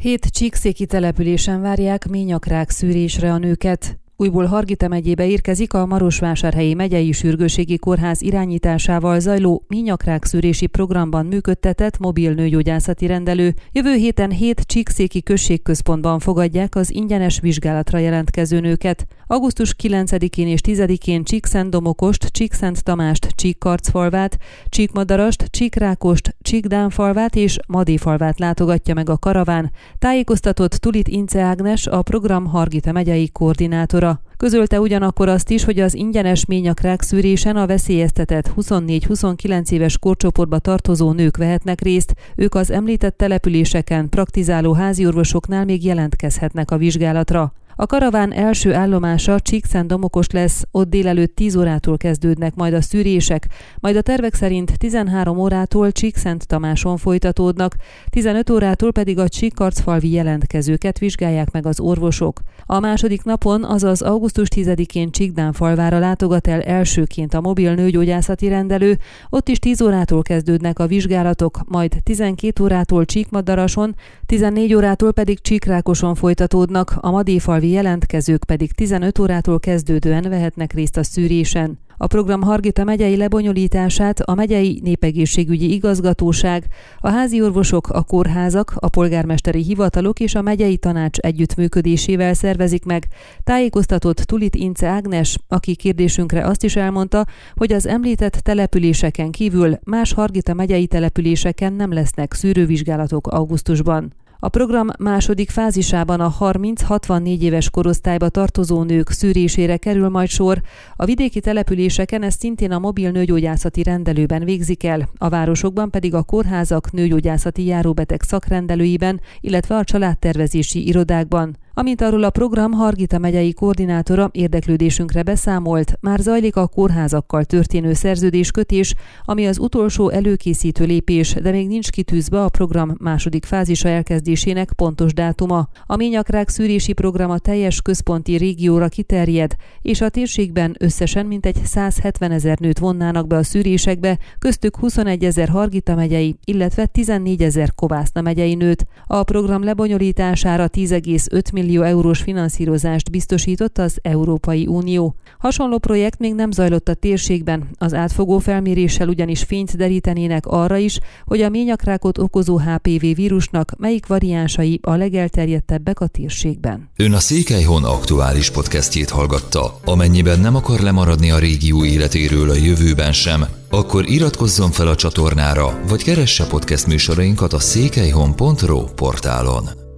Hét csíkszéki településen várják ményakrák szűrésre a nőket. Újból Hargita megyébe érkezik a Marosvásárhelyi Megyei Sürgőségi Kórház irányításával zajló minyakrák szűrési programban működtetett mobil nőgyógyászati rendelő. Jövő héten hét Csíkszéki községközpontban fogadják az ingyenes vizsgálatra jelentkező nőket. Augusztus 9-én és 10-én Csíkszent Domokost, Csíkszent Tamást, Csíkkarcfalvát, Csíkmadarast, Csíkrákost, Csíkdánfalvát és Madéfalvát látogatja meg a karaván. Tájékoztatott Tulit Ince Ágnes, a program Hargita megyei koordinátora. Közölte ugyanakkor azt is, hogy az ingyenes ményakrák szűrésen a veszélyeztetett 24-29 éves korcsoportba tartozó nők vehetnek részt, ők az említett településeken praktizáló háziorvosoknál még jelentkezhetnek a vizsgálatra. A karaván első állomása Csíkszent Domokos lesz, ott délelőtt 10 órától kezdődnek majd a szűrések, majd a tervek szerint 13 órától Csíkszent Tamáson folytatódnak, 15 órától pedig a Csíkkarcfalvi jelentkezőket vizsgálják meg az orvosok. A második napon, azaz augusztus 10-én falvára látogat el elsőként a mobil nőgyógyászati rendelő, ott is 10 órától kezdődnek a vizsgálatok, majd 12 órától Csíkmadarason, 14 órától pedig Csíkrákoson folytatódnak, a Madéfalvi jelentkezők pedig 15 órától kezdődően vehetnek részt a szűrésen. A program Hargita megyei lebonyolítását a megyei népegészségügyi igazgatóság, a házi orvosok, a kórházak, a polgármesteri hivatalok és a megyei tanács együttműködésével szervezik meg. Tájékoztatott Tulit Ince Ágnes, aki kérdésünkre azt is elmondta, hogy az említett településeken kívül más Hargita megyei településeken nem lesznek szűrővizsgálatok augusztusban. A program második fázisában a 30-64 éves korosztályba tartozó nők szűrésére kerül majd sor. A vidéki településeken ezt szintén a mobil nőgyógyászati rendelőben végzik el, a városokban pedig a kórházak nőgyógyászati járóbeteg szakrendelőiben, illetve a családtervezési irodákban. Amint arról a program Hargita megyei koordinátora érdeklődésünkre beszámolt, már zajlik a kórházakkal történő szerződéskötés, ami az utolsó előkészítő lépés, de még nincs kitűzve a program második fázisa elkezdésének pontos dátuma. A ményakrák szűrési program a teljes központi régióra kiterjed, és a térségben összesen mintegy 170 ezer nőt vonnának be a szűrésekbe, köztük 21 ezer Hargita megyei, illetve 14 ezer Kovászna megyei nőt. A program lebonyolítására 10,5 millió millió eurós finanszírozást biztosított az Európai Unió. Hasonló projekt még nem zajlott a térségben, az átfogó felméréssel ugyanis fényt derítenének arra is, hogy a ményakrákot okozó HPV vírusnak melyik variánsai a legelterjedtebbek a térségben. Ön a Székelyhon aktuális podcastjét hallgatta. Amennyiben nem akar lemaradni a régió életéről a jövőben sem, akkor iratkozzon fel a csatornára, vagy keresse podcast műsorainkat a székelyhon.pro portálon.